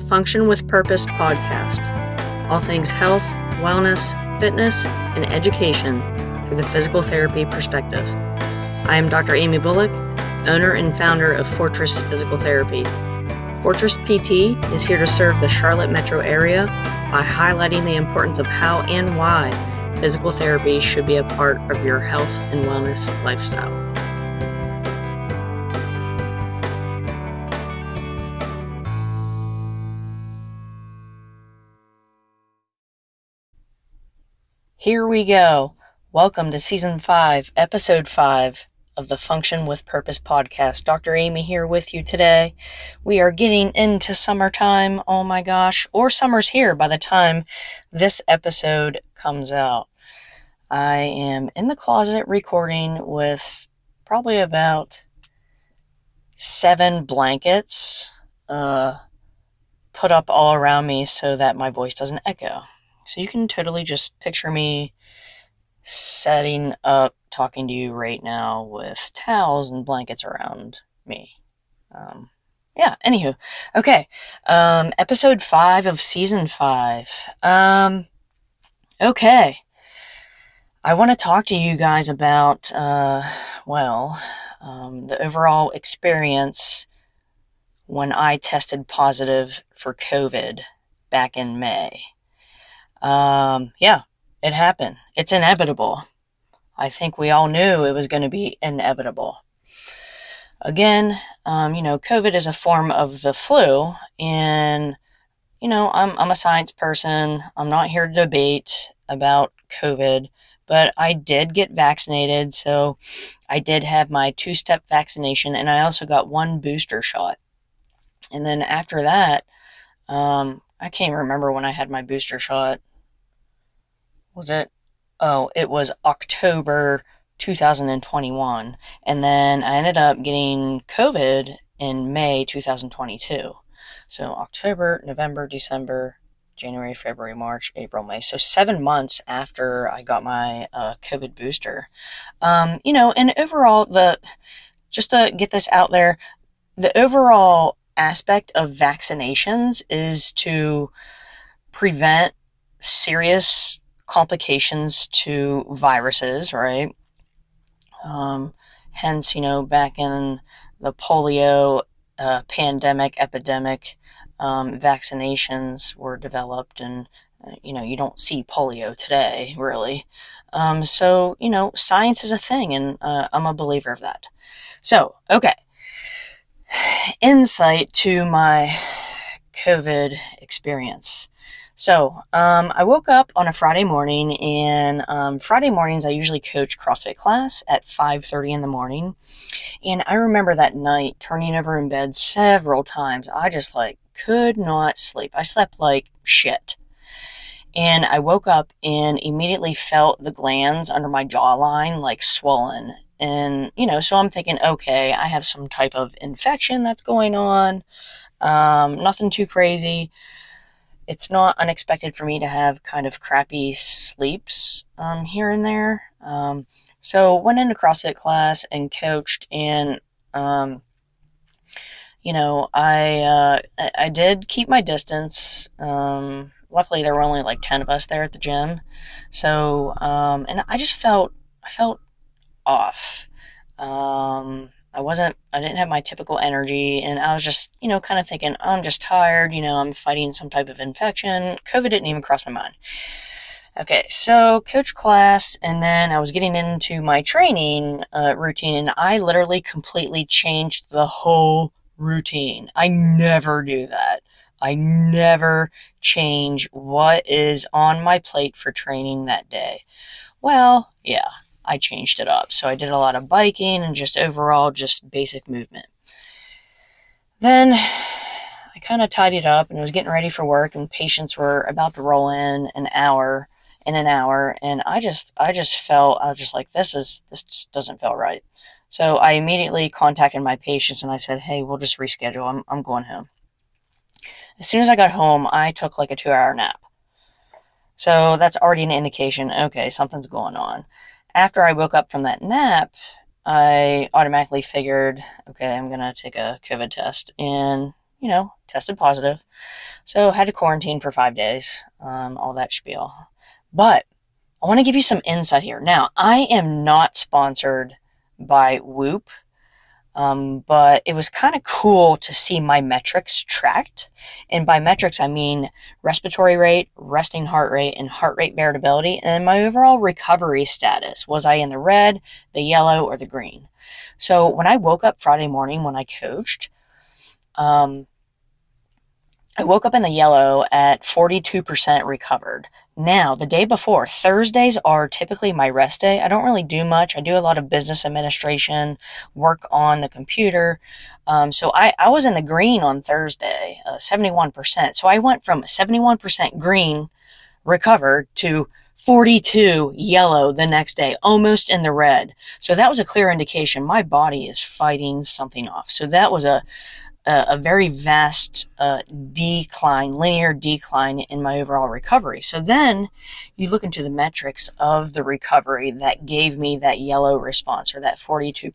the Function with Purpose podcast. All things health, wellness, fitness, and education through the physical therapy perspective. I am Dr. Amy Bullock, owner and founder of Fortress Physical Therapy. Fortress PT is here to serve the Charlotte metro area by highlighting the importance of how and why physical therapy should be a part of your health and wellness lifestyle. Here we go. Welcome to Season 5, Episode 5 of the Function with Purpose podcast. Dr. Amy here with you today. We are getting into summertime. Oh my gosh. Or summer's here by the time this episode comes out. I am in the closet recording with probably about seven blankets uh, put up all around me so that my voice doesn't echo. So you can totally just picture me setting up talking to you right now with towels and blankets around me. Um, yeah, anywho. Okay. Um, episode five of season five. Um, okay. I want to talk to you guys about, uh, well, um, the overall experience when I tested positive for COVID back in May. Um, yeah, it happened. It's inevitable. I think we all knew it was going to be inevitable. Again, um, you know, COVID is a form of the flu, and you know, I'm I'm a science person. I'm not here to debate about COVID, but I did get vaccinated, so I did have my two-step vaccination, and I also got one booster shot. And then after that, um, I can't remember when I had my booster shot was it? Oh, it was October 2021. And then I ended up getting COVID in May 2022. So October, November, December, January, February, March, April, May. So seven months after I got my uh, COVID booster. Um, you know, and overall, the just to get this out there, the overall aspect of vaccinations is to prevent serious complications to viruses, right? Um, hence, you know, back in the polio uh, pandemic, epidemic, um, vaccinations were developed, and uh, you know, you don't see polio today, really. Um, so, you know, science is a thing, and uh, I'm a believer of that. So, okay. Insight to my COVID experience. So um, I woke up on a Friday morning, and um, Friday mornings I usually coach CrossFit class at 5:30 in the morning. And I remember that night turning over in bed several times. I just like could not sleep. I slept like shit. And I woke up and immediately felt the glands under my jawline like swollen. And, you know, so I'm thinking, okay, I have some type of infection that's going on. Um, nothing too crazy it's not unexpected for me to have kind of crappy sleeps um, here and there. Um, so went into CrossFit class and coached, and um, you know, I uh, I did keep my distance. Um, luckily, there were only like ten of us there at the gym, so um, and I just felt I felt off. Um, I wasn't, I didn't have my typical energy, and I was just, you know, kind of thinking, I'm just tired, you know, I'm fighting some type of infection. COVID didn't even cross my mind. Okay, so coach class, and then I was getting into my training uh, routine, and I literally completely changed the whole routine. I never do that. I never change what is on my plate for training that day. Well, yeah, I changed it up. So I did a lot of biking and just overall just basic movement. Then I kind of tidied up and was getting ready for work and patients were about to roll in an hour in an hour and I just I just felt I was just like this is this doesn't feel right. So I immediately contacted my patients and I said, "Hey, we'll just reschedule. I'm I'm going home." As soon as I got home, I took like a 2-hour nap. So that's already an indication, okay, something's going on after I woke up from that nap, I automatically figured, okay, I'm going to take a COVID test. And you know, tested positive. So had to quarantine for five days, um, all that spiel. But I want to give you some insight here. Now, I am not sponsored by Whoop. Um, but it was kind of cool to see my metrics tracked. And by metrics, I mean respiratory rate, resting heart rate, and heart rate variability, and my overall recovery status. Was I in the red, the yellow, or the green? So when I woke up Friday morning when I coached, um, I woke up in the yellow at 42% recovered. Now, the day before, Thursdays are typically my rest day. I don't really do much. I do a lot of business administration, work on the computer. Um, so I, I was in the green on Thursday, uh, 71%. So I went from 71% green recovered to 42 yellow the next day, almost in the red. So that was a clear indication my body is fighting something off. So that was a, a, very vast uh, decline, linear decline in my overall recovery. So then you look into the metrics of the recovery that gave me that yellow response or that 42%.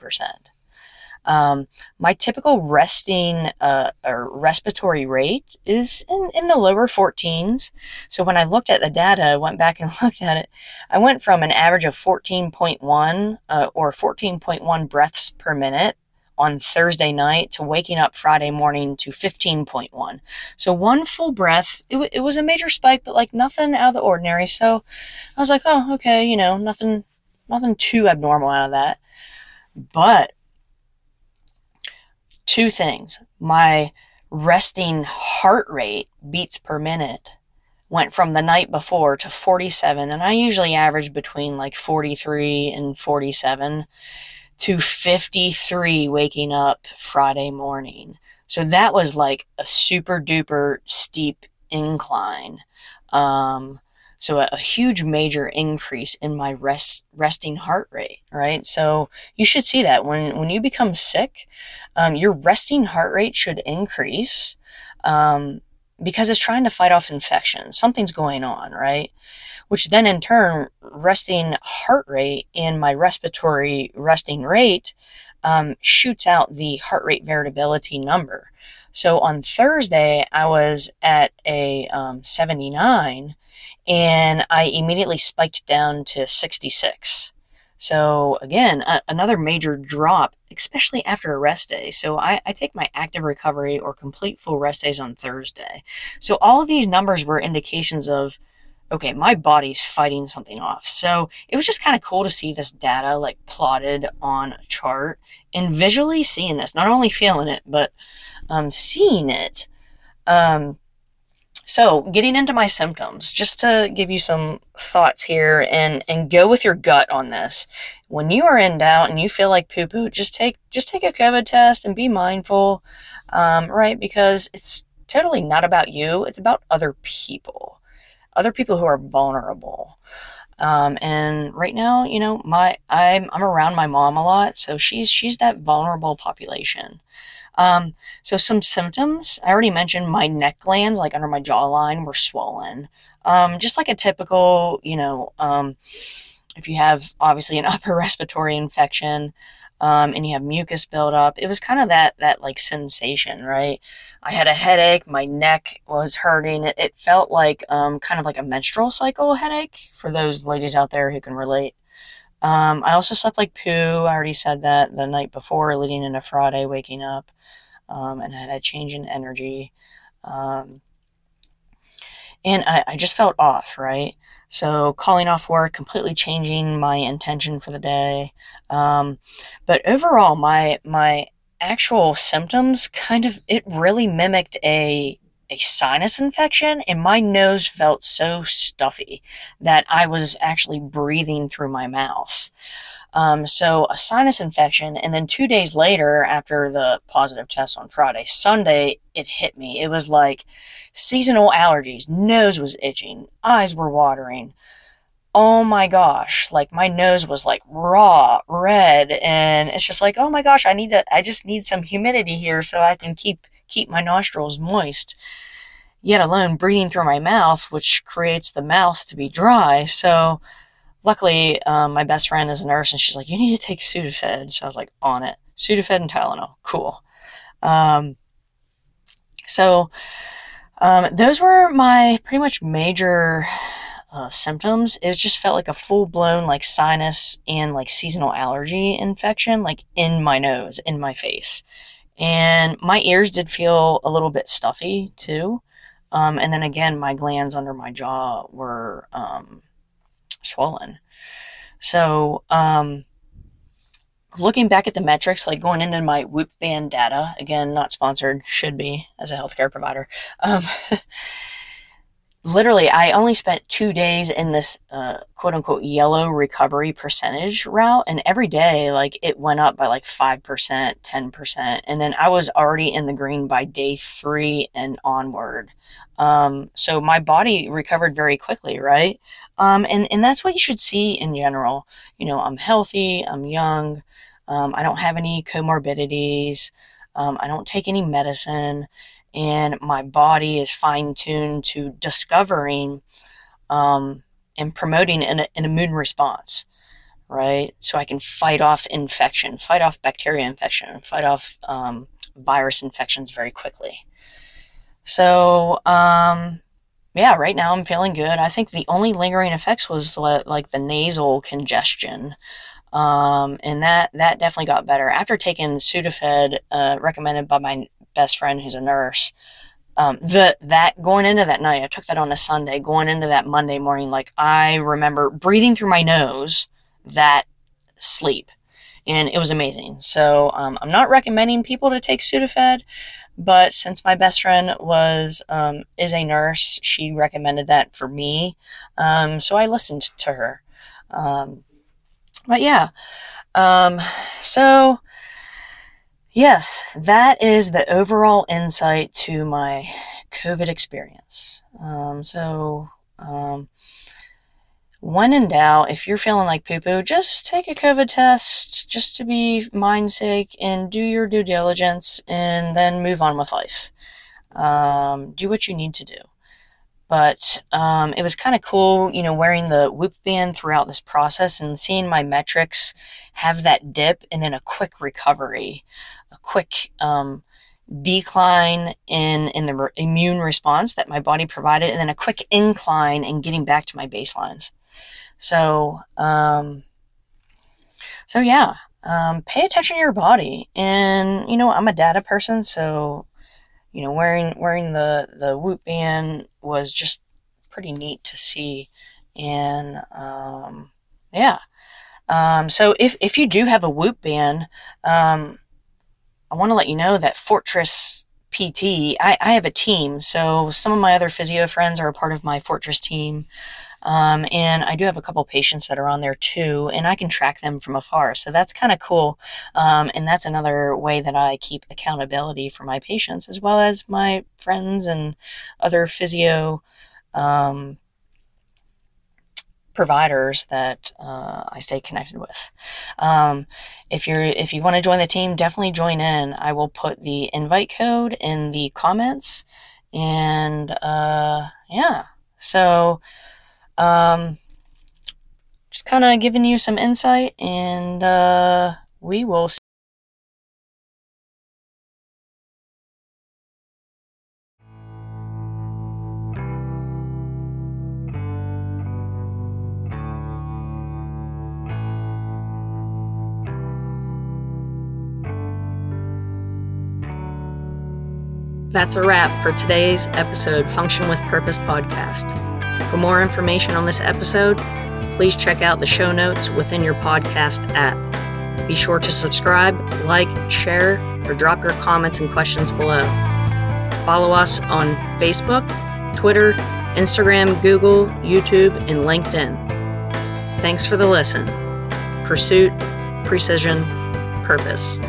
Um, my typical resting uh, or respiratory rate is in, in the lower 14s. So when I looked at the data, I went back and looked at it. I went from an average of 14.1 uh, or 14.1 breaths per minute on Thursday night to waking up Friday morning to 15.1. So one full breath, it, w- it was a major spike, but like nothing out of the ordinary. So I was like, oh, okay, you know, nothing, nothing too abnormal out of that. But two things. My resting heart rate beats per minute went from the night before to 47 and I usually average between like 43 and 47 to 53 waking up Friday morning. So that was like a super duper steep incline. Um, so a, a, huge major increase in my rest, resting heart rate, right? So you should see that when, when you become sick, um, your resting heart rate should increase, um, because it's trying to fight off infection. Something's going on, right? which then in turn, resting heart rate and my respiratory resting rate um, shoots out the heart rate variability number. So on Thursday, I was at a um, 79 and I immediately spiked down to 66. So again, a- another major drop, especially after a rest day. So I, I, take my active recovery or complete full rest days on Thursday. So all these numbers were indications of okay, my body's fighting something off. So it was just kind of cool to see this data like plotted on a chart and visually seeing this, not only feeling it, but um, seeing it. Um, so getting into my symptoms, just to give you some thoughts here and, and go with your gut on this. When you are in doubt and you feel like poo poo, just take, just take a COVID test and be mindful, um, right? Because it's totally not about you. It's about other people other people who are vulnerable. Um, and right now, you know, my I'm I'm around my mom a lot, so she's she's that vulnerable population. Um, so some symptoms I already mentioned. My neck glands, like under my jawline, were swollen. Um, just like a typical, you know, um, if you have obviously an upper respiratory infection, um, and you have mucus buildup. It was kind of that that like sensation, right? I had a headache. My neck was hurting. It, it felt like um, kind of like a menstrual cycle headache for those ladies out there who can relate. Um, I also slept like poo. I already said that the night before, leading into Friday, waking up, um, and I had a change in energy. Um, and I, I just felt off, right? So calling off work, completely changing my intention for the day. Um, but overall, my my actual symptoms kind of it really mimicked a a sinus infection and my nose felt so stuffy that I was actually breathing through my mouth. Um, so a sinus infection, and then two days later, after the positive test on Friday, Sunday, it hit me. It was like seasonal allergies. Nose was itching, eyes were watering. Oh my gosh, like my nose was like raw, red, and it's just like, oh my gosh, I need to, I just need some humidity here so I can keep keep my nostrils moist. Yet alone breathing through my mouth, which creates the mouth to be dry. So luckily, um, my best friend is a nurse and she's like, you need to take Sudafed. So I was like, on it. Sudafed and Tylenol. Cool. Um, So, um, those were my pretty much major uh, symptoms. It just felt like a full blown like sinus and like seasonal allergy infection, like in my nose, in my face. And my ears did feel a little bit stuffy too. Um, and then again, my glands under my jaw were um, swollen. So, um, looking back at the metrics, like going into my Whoop band data, again, not sponsored, should be as a healthcare provider. Literally, I only spent two days in this uh, quote unquote yellow recovery percentage route, and every day, like it went up by like 5%, 10%, and then I was already in the green by day three and onward. Um, so my body recovered very quickly, right? Um, and, and that's what you should see in general. You know, I'm healthy, I'm young, um, I don't have any comorbidities, um, I don't take any medicine, and my body is fine tuned to discovering um, and promoting an, an immune response, right? So I can fight off infection, fight off bacteria infection, fight off um, virus infections very quickly. So, um, yeah, right now I'm feeling good. I think the only lingering effects was like the nasal congestion. Um, and that, that definitely got better after taking Sudafed, uh, recommended by my best friend who's a nurse. Um, the, that going into that night, I took that on a Sunday, going into that Monday morning, like I remember breathing through my nose that sleep and it was amazing. So, um, I'm not recommending people to take Sudafed. But since my best friend was um, is a nurse, she recommended that for me. Um, so I listened to her. Um, but yeah, um, so yes, that is the overall insight to my COVID experience. Um, so um, when in doubt, if you're feeling like poo poo, just take a COVID test just to be mind sake and do your due diligence and then move on with life. Um, do what you need to do. But um, it was kind of cool, you know, wearing the Whoop band throughout this process and seeing my metrics have that dip and then a quick recovery, quick um, decline in in the immune response that my body provided, and then a quick incline in getting back to my baselines. So, um, so yeah, um, pay attention to your body. And, you know, I'm a data person, so, you know, wearing, wearing the, the Whoop band was just pretty neat to see. And, um, yeah. Um, so if, if you do have a Whoop band, um, I want to let you know that Fortress PT, I, I have a team. So some of my other physio friends are a part of my Fortress team. Um, and I do have a couple patients that are on there too, and I can track them from afar. So that's kind of cool. Um, and that's another way that I keep accountability for my patients as well as my friends and other physio um, providers that uh, I stay connected with. Um, if you're if you want to join the team, definitely join in. I will put the invite code in the comments, and uh, yeah, so. Um, just kind of giving you some insight, and uh, we will. That's a wrap for today's episode Function with Purpose podcast. For more information on this episode, please check out the show notes within your podcast app. Be sure to subscribe, like, share, or drop your comments and questions below. Follow us on Facebook, Twitter, Instagram, Google, YouTube, and LinkedIn. Thanks for the listen. Pursuit, precision, purpose.